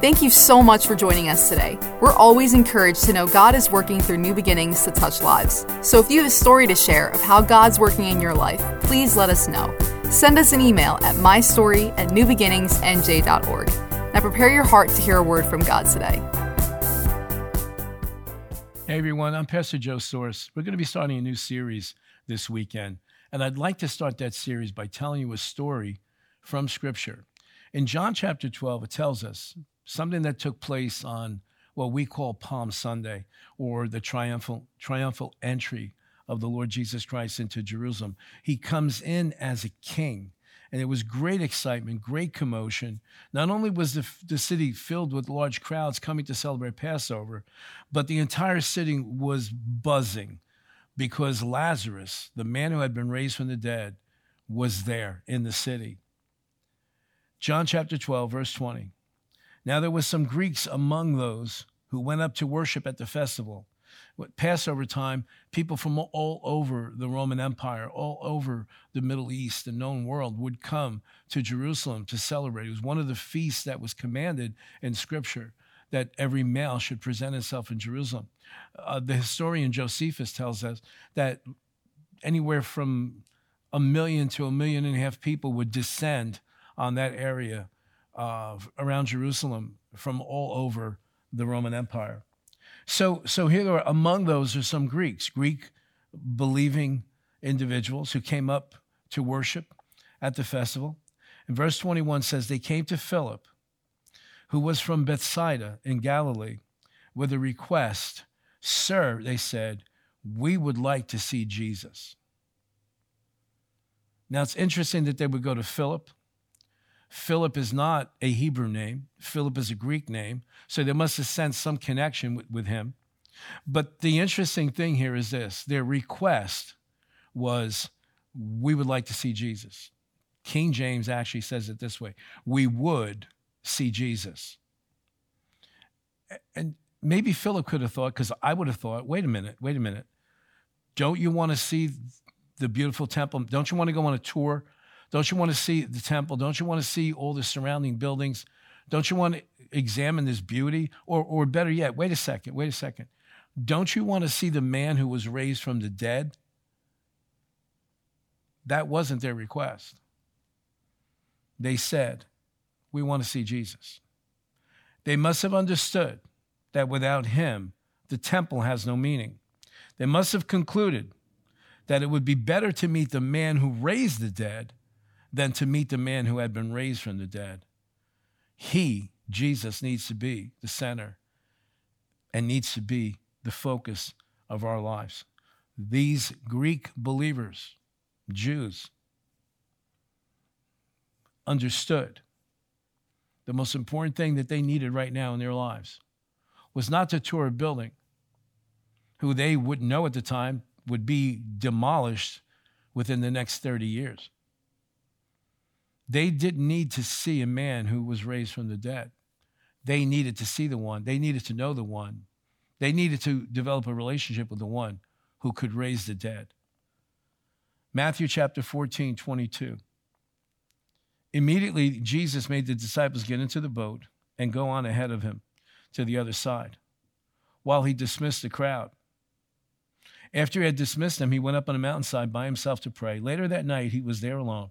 Thank you so much for joining us today. We're always encouraged to know God is working through new beginnings to touch lives. So if you have a story to share of how God's working in your life, please let us know. Send us an email at mystory at newbeginningsnj.org. Now prepare your heart to hear a word from God today. Hey everyone, I'm Pastor Joe Sorce. We're going to be starting a new series this weekend. And I'd like to start that series by telling you a story from Scripture. In John chapter 12, it tells us something that took place on what we call Palm Sunday or the triumphal, triumphal entry of the Lord Jesus Christ into Jerusalem. He comes in as a king. And it was great excitement, great commotion. Not only was the, the city filled with large crowds coming to celebrate Passover, but the entire city was buzzing because Lazarus, the man who had been raised from the dead, was there in the city. John chapter 12, verse 20. Now there were some Greeks among those who went up to worship at the festival. Passover time, people from all over the Roman Empire, all over the Middle East, the known world, would come to Jerusalem to celebrate. It was one of the feasts that was commanded in Scripture that every male should present himself in Jerusalem. Uh, the historian Josephus tells us that anywhere from a million to a million and a half people would descend on that area uh, around Jerusalem from all over the Roman Empire. So, so here are, among those are some Greeks, Greek believing individuals who came up to worship at the festival. And verse 21 says, They came to Philip, who was from Bethsaida in Galilee, with a request Sir, they said, we would like to see Jesus. Now it's interesting that they would go to Philip. Philip is not a Hebrew name, Philip is a Greek name, so they must have sensed some connection with, with him. But the interesting thing here is this their request was, We would like to see Jesus. King James actually says it this way We would see Jesus. And maybe Philip could have thought, because I would have thought, wait a minute, wait a minute. Don't you want to see the beautiful temple? Don't you want to go on a tour? Don't you want to see the temple? Don't you want to see all the surrounding buildings? Don't you want to examine this beauty? Or, or better yet, wait a second, wait a second. Don't you want to see the man who was raised from the dead? That wasn't their request. They said, We want to see Jesus. They must have understood that without him, the temple has no meaning. They must have concluded that it would be better to meet the man who raised the dead than to meet the man who had been raised from the dead. He, Jesus, needs to be the center and needs to be the focus of our lives. These Greek believers, Jews, understood the most important thing that they needed right now in their lives was not to tour a building who they wouldn't know at the time would be demolished within the next 30 years. They didn't need to see a man who was raised from the dead. They needed to see the one. They needed to know the one. They needed to develop a relationship with the one who could raise the dead. Matthew chapter 14, 22. Immediately, Jesus made the disciples get into the boat and go on ahead of him to the other side while he dismissed the crowd. After he had dismissed them, he went up on a mountainside by himself to pray. Later that night, he was there alone,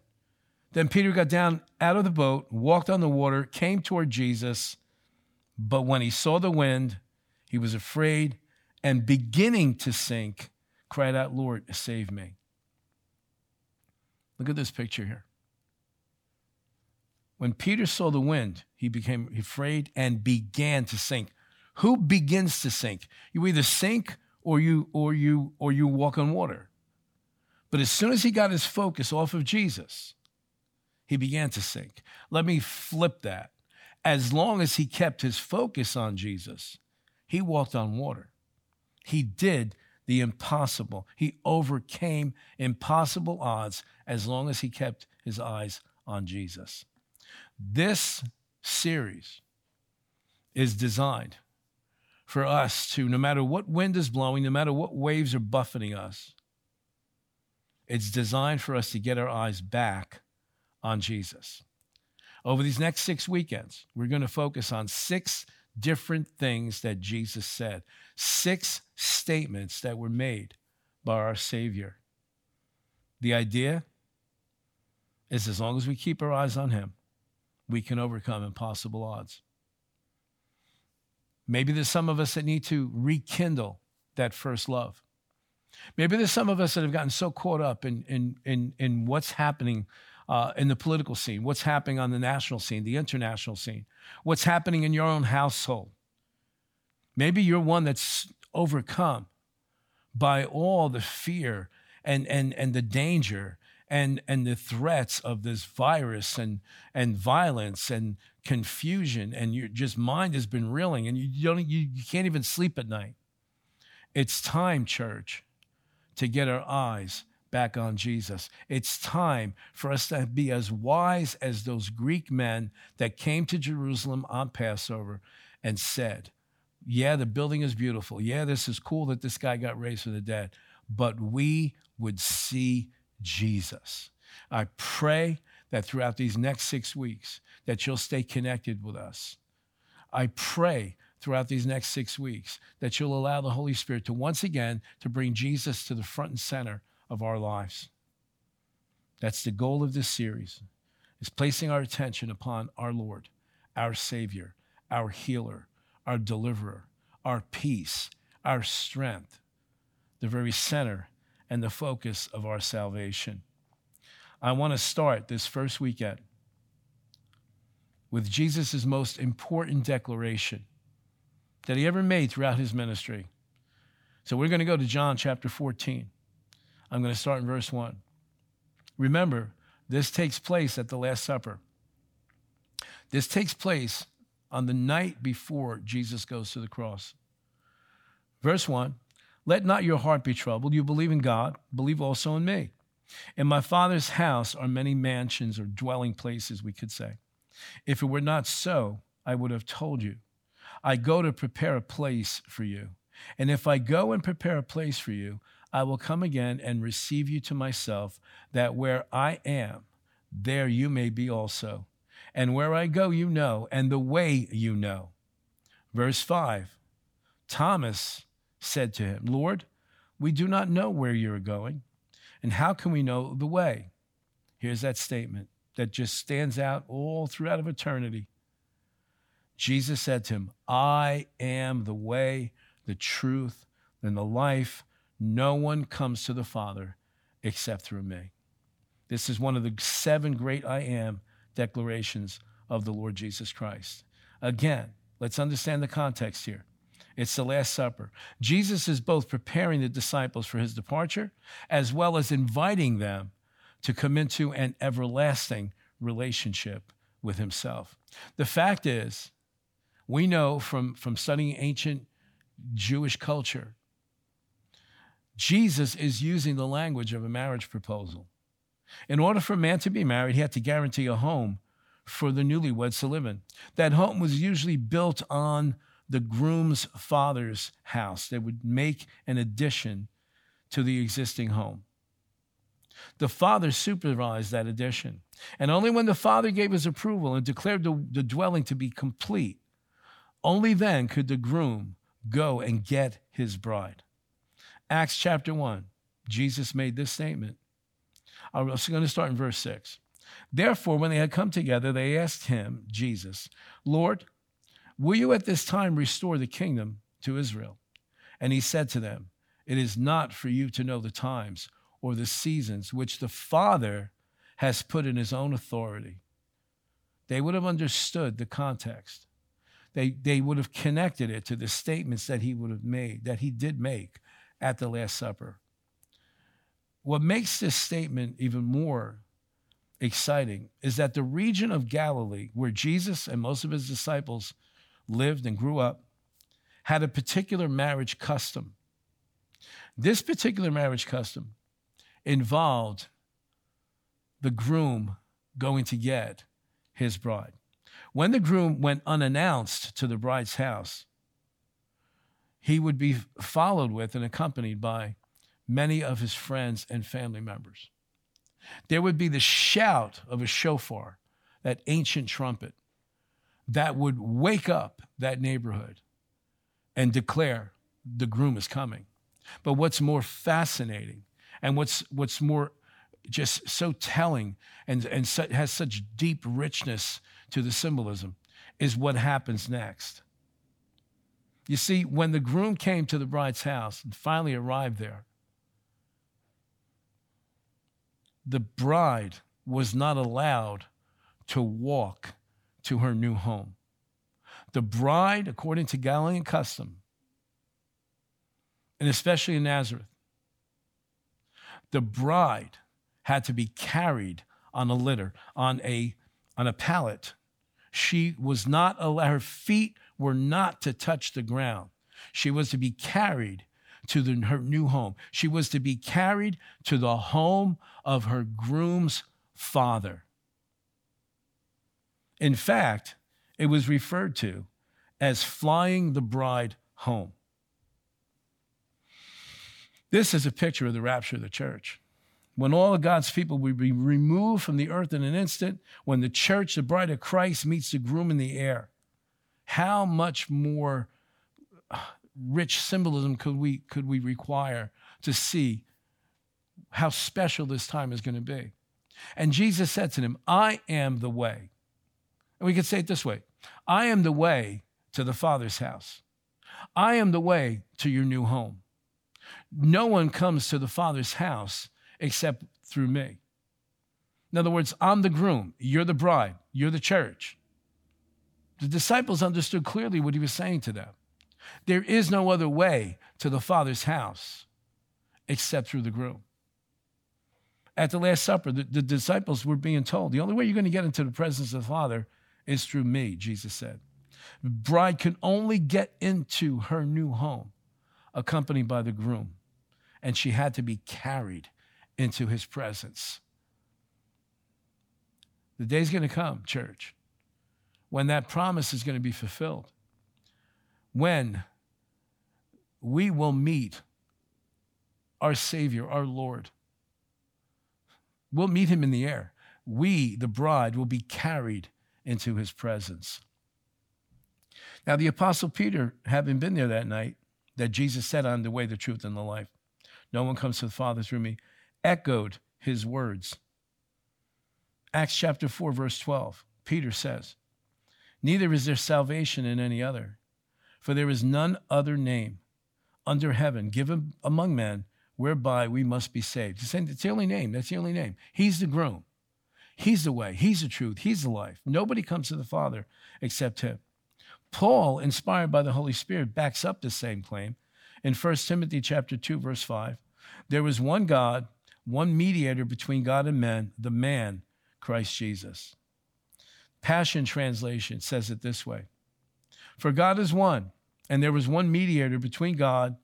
Then Peter got down out of the boat, walked on the water, came toward Jesus. But when he saw the wind, he was afraid and beginning to sink, cried out, Lord, save me. Look at this picture here. When Peter saw the wind, he became afraid and began to sink. Who begins to sink? You either sink or you or you or you walk on water. But as soon as he got his focus off of Jesus, he began to sink. Let me flip that. as long as he kept his focus on Jesus, he walked on water. He did the impossible. He overcame impossible odds as long as he kept his eyes on Jesus. This series is designed for us to, no matter what wind is blowing, no matter what waves are buffeting us, it's designed for us to get our eyes back on Jesus. Over these next six weekends, we're going to focus on six different things that Jesus said, six statements that were made by our Savior. The idea is as long as we keep our eyes on Him, we can overcome impossible odds. Maybe there's some of us that need to rekindle that first love. Maybe there's some of us that have gotten so caught up in, in, in, in what's happening uh, in the political scene, what's happening on the national scene, the international scene, what's happening in your own household. Maybe you're one that's overcome by all the fear and, and, and the danger and, and the threats of this virus and, and violence and confusion, and your just mind has been reeling, and you, don't, you, you can't even sleep at night. It's time, church, to get our eyes back on Jesus. It's time for us to be as wise as those Greek men that came to Jerusalem on Passover and said, Yeah, the building is beautiful. Yeah, this is cool that this guy got raised from the dead, but we would see Jesus. I pray that throughout these next six weeks that you'll stay connected with us. I pray throughout these next six weeks that you'll allow the Holy Spirit to once again to bring Jesus to the front and center of our lives. That's the goal of this series, is placing our attention upon our Lord, our Savior, our healer, our deliverer, our peace, our strength, the very center and the focus of our salvation. I want to start this first weekend with Jesus' most important declaration that he ever made throughout his ministry. So we're going to go to John chapter 14. I'm going to start in verse 1. Remember, this takes place at the Last Supper. This takes place on the night before Jesus goes to the cross. Verse 1 Let not your heart be troubled. You believe in God, believe also in me. In my Father's house are many mansions or dwelling places, we could say. If it were not so, I would have told you. I go to prepare a place for you. And if I go and prepare a place for you, I will come again and receive you to myself, that where I am, there you may be also. And where I go, you know, and the way you know. Verse 5 Thomas said to him, Lord, we do not know where you are going, and how can we know the way? Here's that statement that just stands out all throughout of eternity. Jesus said to him, I am the way, the truth, and the life. No one comes to the Father except through me. This is one of the seven great I am declarations of the Lord Jesus Christ. Again, let's understand the context here. It's the Last Supper. Jesus is both preparing the disciples for his departure as well as inviting them to come into an everlasting relationship with himself. The fact is, we know from, from studying ancient Jewish culture Jesus is using the language of a marriage proposal. In order for a man to be married, he had to guarantee a home for the newlyweds to live in. That home was usually built on the groom's father's house. They would make an addition to the existing home. The father supervised that addition. And only when the father gave his approval and declared the, the dwelling to be complete, only then could the groom go and get his bride. Acts chapter 1, Jesus made this statement. I'm going to start in verse 6. Therefore, when they had come together, they asked him, Jesus, Lord, will you at this time restore the kingdom to Israel? And he said to them, It is not for you to know the times or the seasons which the Father has put in his own authority. They would have understood the context. They, they would have connected it to the statements that he would have made, that he did make at the Last Supper. What makes this statement even more exciting is that the region of Galilee, where Jesus and most of his disciples lived and grew up, had a particular marriage custom. This particular marriage custom involved the groom going to get his bride. When the groom went unannounced to the bride's house, he would be followed with and accompanied by many of his friends and family members. There would be the shout of a shofar, that ancient trumpet, that would wake up that neighborhood and declare the groom is coming. But what's more fascinating and what's, what's more just so telling and, and has such deep richness to the symbolism is what happens next. You see, when the groom came to the bride's house and finally arrived there, the bride was not allowed to walk to her new home. The bride, according to Galilean custom, and especially in Nazareth, the bride had to be carried on a litter, on a, on a pallet. She was not allowed, her feet were not to touch the ground. She was to be carried to the, her new home. She was to be carried to the home of her groom's father. In fact, it was referred to as flying the bride home. This is a picture of the rapture of the church. When all of God's people will be removed from the earth in an instant, when the church, the bride of Christ, meets the groom in the air, how much more uh, rich symbolism could we, could we require to see how special this time is going to be? And Jesus said to them, I am the way. And we could say it this way I am the way to the Father's house. I am the way to your new home. No one comes to the Father's house except through me. In other words, I'm the groom, you're the bride, you're the church. The disciples understood clearly what he was saying to them. There is no other way to the Father's house except through the groom. At the Last Supper, the, the disciples were being told the only way you're going to get into the presence of the Father is through me, Jesus said. The bride can only get into her new home accompanied by the groom, and she had to be carried into his presence. The day's going to come, church, when that promise is going to be fulfilled when we will meet our Savior, our Lord. We'll meet him in the air. We, the bride, will be carried into his presence. Now, the Apostle Peter, having been there that night, that Jesus said, I'm the way, the truth, and the life. No one comes to the Father through me, echoed his words. Acts chapter 4, verse 12, Peter says, Neither is there salvation in any other for there is none other name under heaven given among men whereby we must be saved. It's the only name. That's the only name. He's the groom. He's the way. He's the truth. He's the life. Nobody comes to the Father except him. Paul, inspired by the Holy Spirit, backs up the same claim in 1 Timothy chapter 2, verse 5. There was one God, one mediator between God and men, the man, Christ Jesus. Passion Translation says it this way for God is one, and there was one mediator between God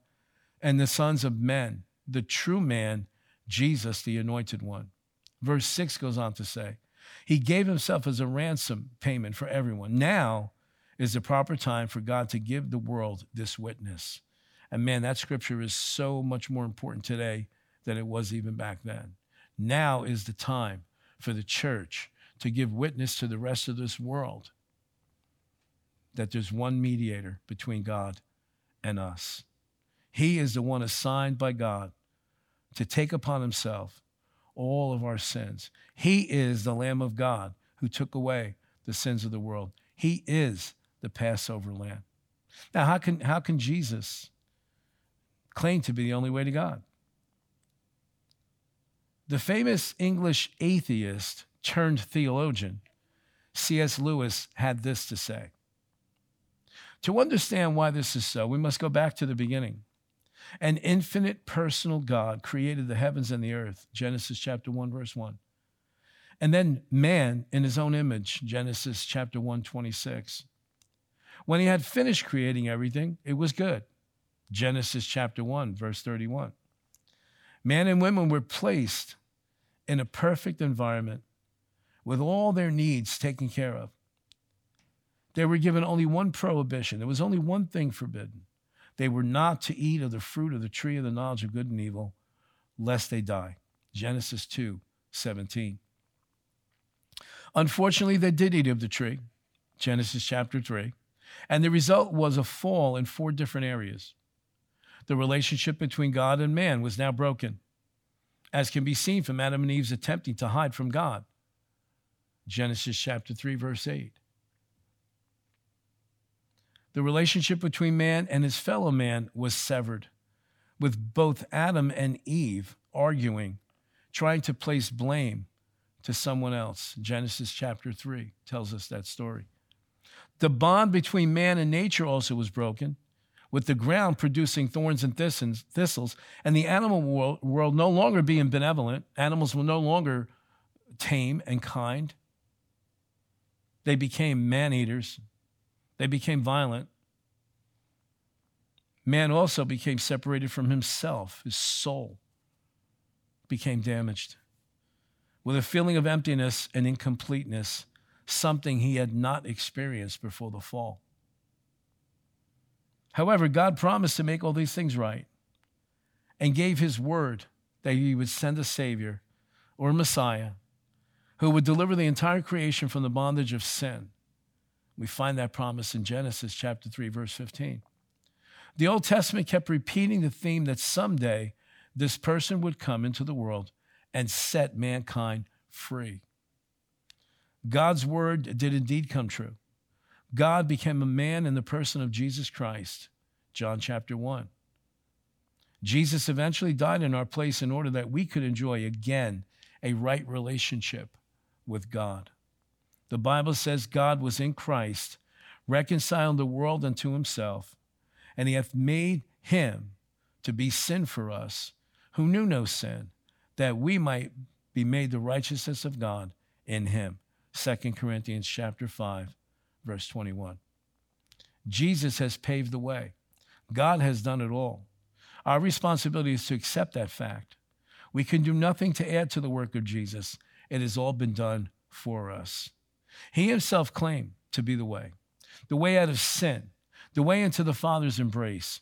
and the sons of men, the true man, Jesus, the anointed one. Verse 6 goes on to say, He gave Himself as a ransom payment for everyone. Now is the proper time for God to give the world this witness. And man, that scripture is so much more important today than it was even back then. Now is the time for the church to give witness to the rest of this world that there's one mediator between God and us. He is the one assigned by God to take upon himself all of our sins. He is the Lamb of God who took away the sins of the world. He is the Passover lamb. Now, how can, how can Jesus claim to be the only way to God? The famous English atheist turned theologian, C.S. Lewis, had this to say to understand why this is so, we must go back to the beginning. An infinite personal God created the heavens and the earth, Genesis chapter 1, verse 1. And then man in his own image, Genesis chapter 1, 26. When he had finished creating everything, it was good. Genesis chapter 1, verse 31. Man and women were placed in a perfect environment with all their needs taken care of. They were given only one prohibition. There was only one thing forbidden. They were not to eat of the fruit of the tree of the knowledge of good and evil, lest they die. Genesis 2 17. Unfortunately, they did eat of the tree, Genesis chapter 3, and the result was a fall in four different areas. The relationship between God and man was now broken, as can be seen from Adam and Eve's attempting to hide from God. Genesis chapter 3, verse 8. The relationship between man and his fellow man was severed, with both Adam and Eve arguing, trying to place blame to someone else. Genesis chapter 3 tells us that story. The bond between man and nature also was broken, with the ground producing thorns and thistles, and the animal world, no longer being benevolent. Animals were no longer tame and kind. They became man eaters, they became violent. Man also became separated from himself, his soul became damaged with a feeling of emptiness and incompleteness, something he had not experienced before the fall. However, God promised to make all these things right and gave his word that he would send a Savior or a Messiah who would deliver the entire creation from the bondage of sin. We find that promise in Genesis chapter 3, verse 15. The Old Testament kept repeating the theme that someday this person would come into the world and set mankind free. God's word did indeed come true. God became a man in the person of Jesus Christ, John chapter 1. Jesus eventually died in our place in order that we could enjoy again a right relationship with God. The Bible says God was in Christ, reconciling the world unto himself, and he hath made him to be sin for us, who knew no sin, that we might be made the righteousness of God in him. 2 Corinthians chapter 5 verse 21. Jesus has paved the way. God has done it all. Our responsibility is to accept that fact. We can do nothing to add to the work of Jesus. It has all been done for us. He himself claimed to be the way, the way out of sin, the way into the Father's embrace,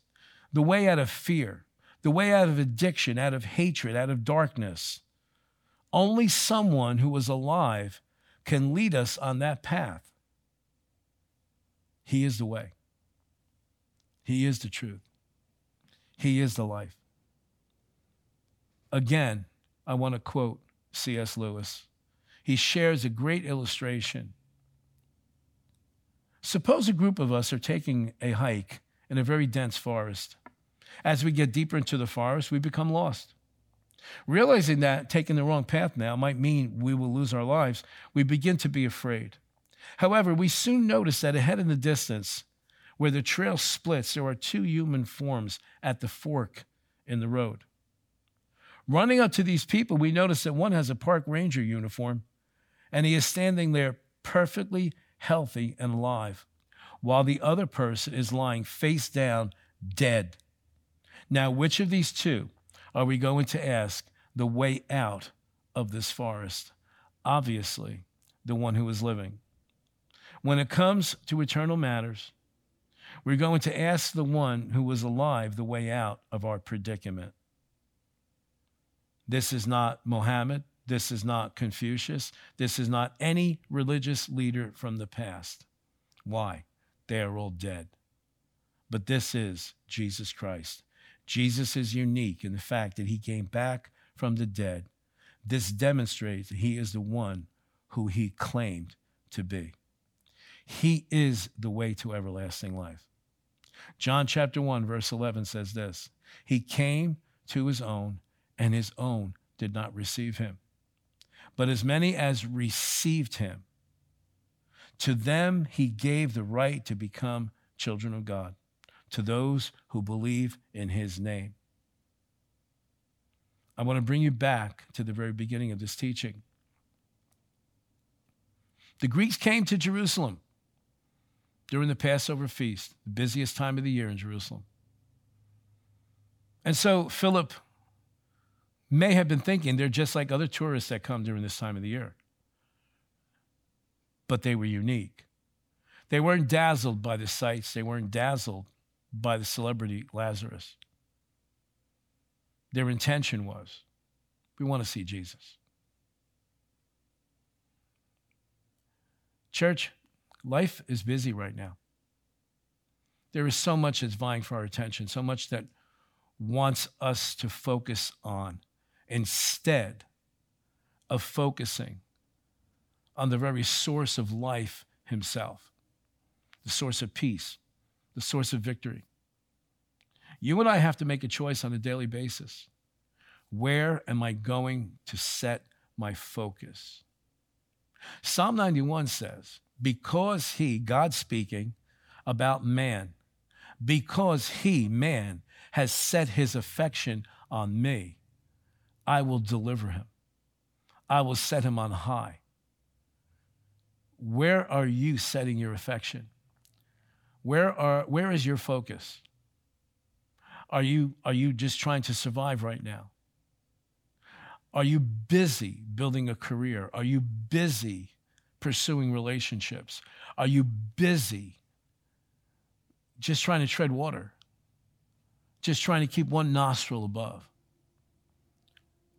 the way out of fear, the way out of addiction, out of hatred, out of darkness. Only someone who was alive can lead us on that path. He is the way, He is the truth, He is the life. Again, I want to quote C.S. Lewis. He shares a great illustration. Suppose a group of us are taking a hike in a very dense forest. As we get deeper into the forest, we become lost. Realizing that taking the wrong path now might mean we will lose our lives, we begin to be afraid. However, we soon notice that ahead in the distance, where the trail splits, there are two human forms at the fork in the road. Running up to these people, we notice that one has a park ranger uniform and he is standing there perfectly healthy and alive, while the other person is lying face down, dead. Now, which of these two are we going to ask the way out of this forest? Obviously, the one who is living. When it comes to eternal matters, we're going to ask the one who was alive the way out of our predicament. This is not Mohammed. This is not Confucius. This is not any religious leader from the past. Why? They are all dead. But this is Jesus Christ. Jesus is unique in the fact that he came back from the dead. This demonstrates that he is the one who he claimed to be. He is the way to everlasting life. John chapter 1, verse 11 says this He came to his own, and his own did not receive him. But as many as received him, to them he gave the right to become children of God to those who believe in his name. I want to bring you back to the very beginning of this teaching. The Greeks came to Jerusalem during the Passover feast, the busiest time of the year in Jerusalem. And so Philip may have been thinking they're just like other tourists that come during this time of the year. But they were unique. They weren't dazzled by the sights, they weren't dazzled by the celebrity Lazarus. Their intention was we want to see Jesus. Church, life is busy right now. There is so much that's vying for our attention, so much that wants us to focus on instead of focusing on the very source of life himself, the source of peace, the source of victory. You and I have to make a choice on a daily basis. Where am I going to set my focus? Psalm 91 says, Because he, God speaking about man, because he, man, has set his affection on me, I will deliver him. I will set him on high. Where are you setting your affection? Where, are, where is your focus? Are you, are you just trying to survive right now? Are you busy building a career? Are you busy pursuing relationships? Are you busy just trying to tread water? Just trying to keep one nostril above?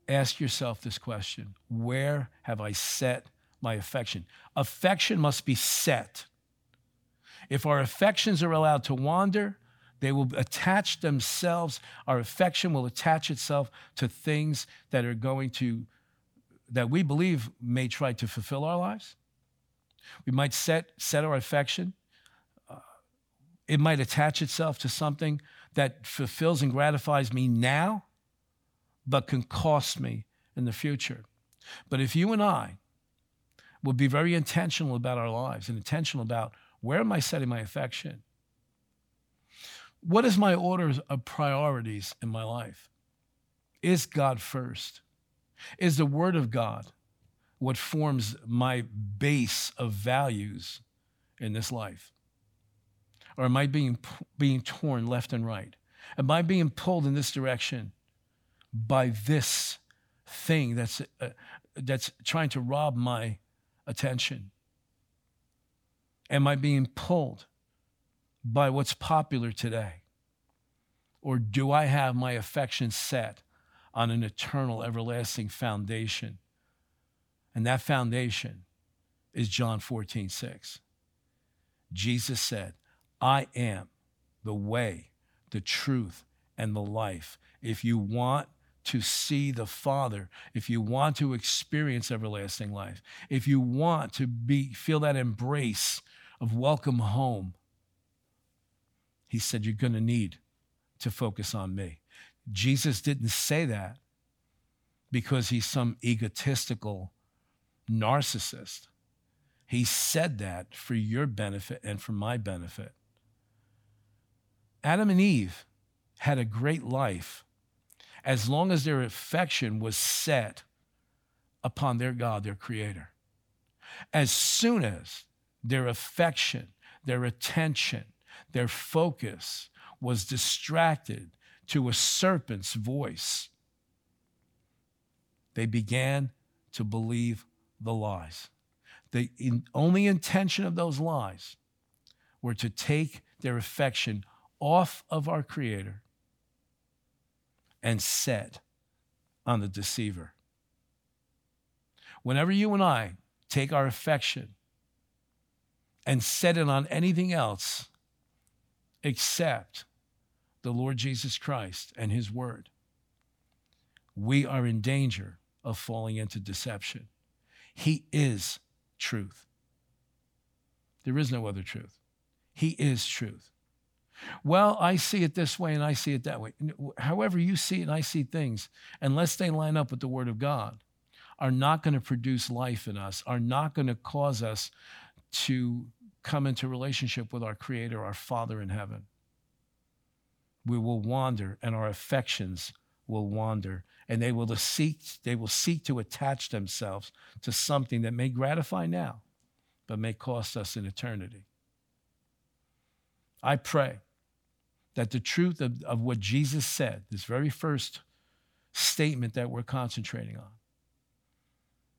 Ask yourself this question Where have I set my affection? Affection must be set. If our affections are allowed to wander, they will attach themselves, our affection will attach itself to things that are going to, that we believe may try to fulfill our lives. We might set, set our affection. Uh, it might attach itself to something that fulfills and gratifies me now, but can cost me in the future. But if you and I will be very intentional about our lives and intentional about where am I setting my affection? What is my order of priorities in my life? Is God first? Is the Word of God what forms my base of values in this life? Or am I being, being torn left and right? Am I being pulled in this direction by this thing that's, uh, that's trying to rob my attention? Am I being pulled by what's popular today? Or do I have my affection set on an eternal, everlasting foundation? And that foundation is John 14, 6. Jesus said, I am the way, the truth, and the life. If you want to see the Father, if you want to experience everlasting life, if you want to be feel that embrace of welcome home, he said, You're going to need to focus on me. Jesus didn't say that because he's some egotistical narcissist. He said that for your benefit and for my benefit. Adam and Eve had a great life as long as their affection was set upon their God, their Creator. As soon as their affection, their attention, their focus was distracted to a serpent's voice, they began to believe the lies. The in, only intention of those lies were to take their affection off of our Creator and set on the deceiver. Whenever you and I take our affection and set it on anything else except the Lord Jesus Christ and His Word, we are in danger of falling into deception. He is truth. There is no other truth. He is truth. Well, I see it this way and I see it that way. However, you see it and I see things, unless they line up with the Word of God, are not going to produce life in us, are not going to cause us to come into relationship with our Creator, our Father in heaven. We will wander and our affections will wander and they will seek they will seek to attach themselves to something that may gratify now but may cost us an eternity. I pray that the truth of, of what Jesus said, this very first statement that we're concentrating on,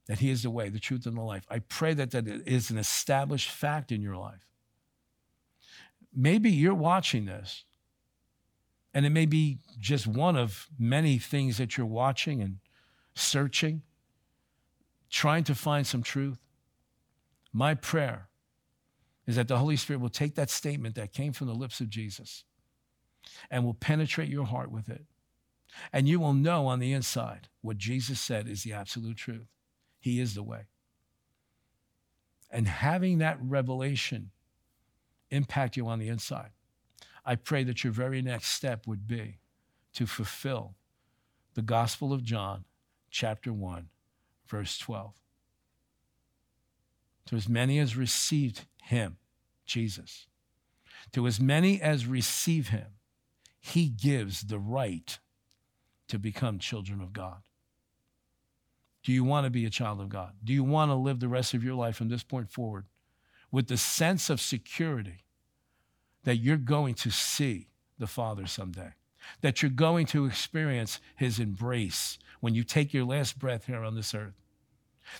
that He is the way, the truth, and the life. I pray that that is an established fact in your life. Maybe you're watching this, and it may be just one of many things that you're watching and searching, trying to find some truth. My prayer is that the Holy Spirit will take that statement that came from the lips of Jesus and will penetrate your heart with it. And you will know on the inside what Jesus said is the absolute truth. He is the way. And having that revelation impact you on the inside, I pray that your very next step would be to fulfill the Gospel of John, chapter 1, verse 12. To as many as received him, Jesus, to as many as receive him, he gives the right to become children of God. Do you want to be a child of God? Do you want to live the rest of your life from this point forward with the sense of security that you're going to see the Father someday? That you're going to experience his embrace when you take your last breath here on this earth?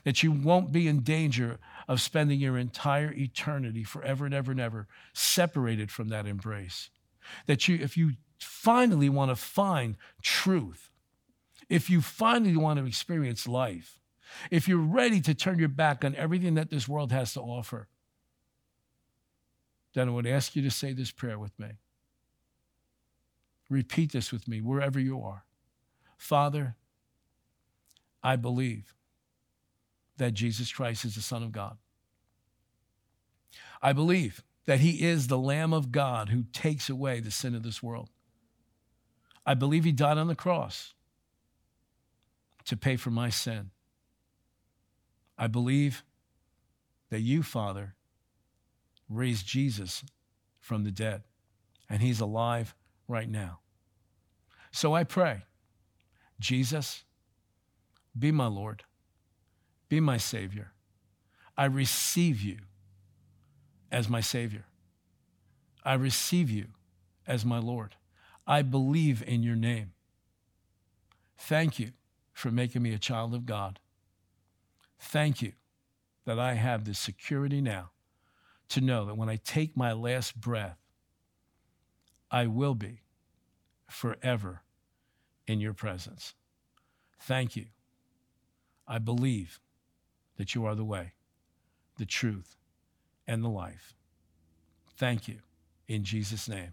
That you won't be in danger of spending your entire eternity forever and ever and ever separated from that embrace? That you, if you finally want to find truth, if you finally want to experience life, if you're ready to turn your back on everything that this world has to offer, then I would ask you to say this prayer with me. Repeat this with me wherever you are. Father, I believe that Jesus Christ is the Son of God. I believe that He is the Lamb of God who takes away the sin of this world. I believe He died on the cross to pay for my sin. I believe that you, Father, raised Jesus from the dead, and he's alive right now. So I pray, Jesus, be my Lord, be my Savior. I receive you as my Savior. I receive you as my Lord. I believe in your name. Thank you for making me a child of God. Thank you that I have the security now to know that when I take my last breath, I will be forever in your presence. Thank you. I believe that you are the way, the truth, and the life. Thank you. In Jesus' name,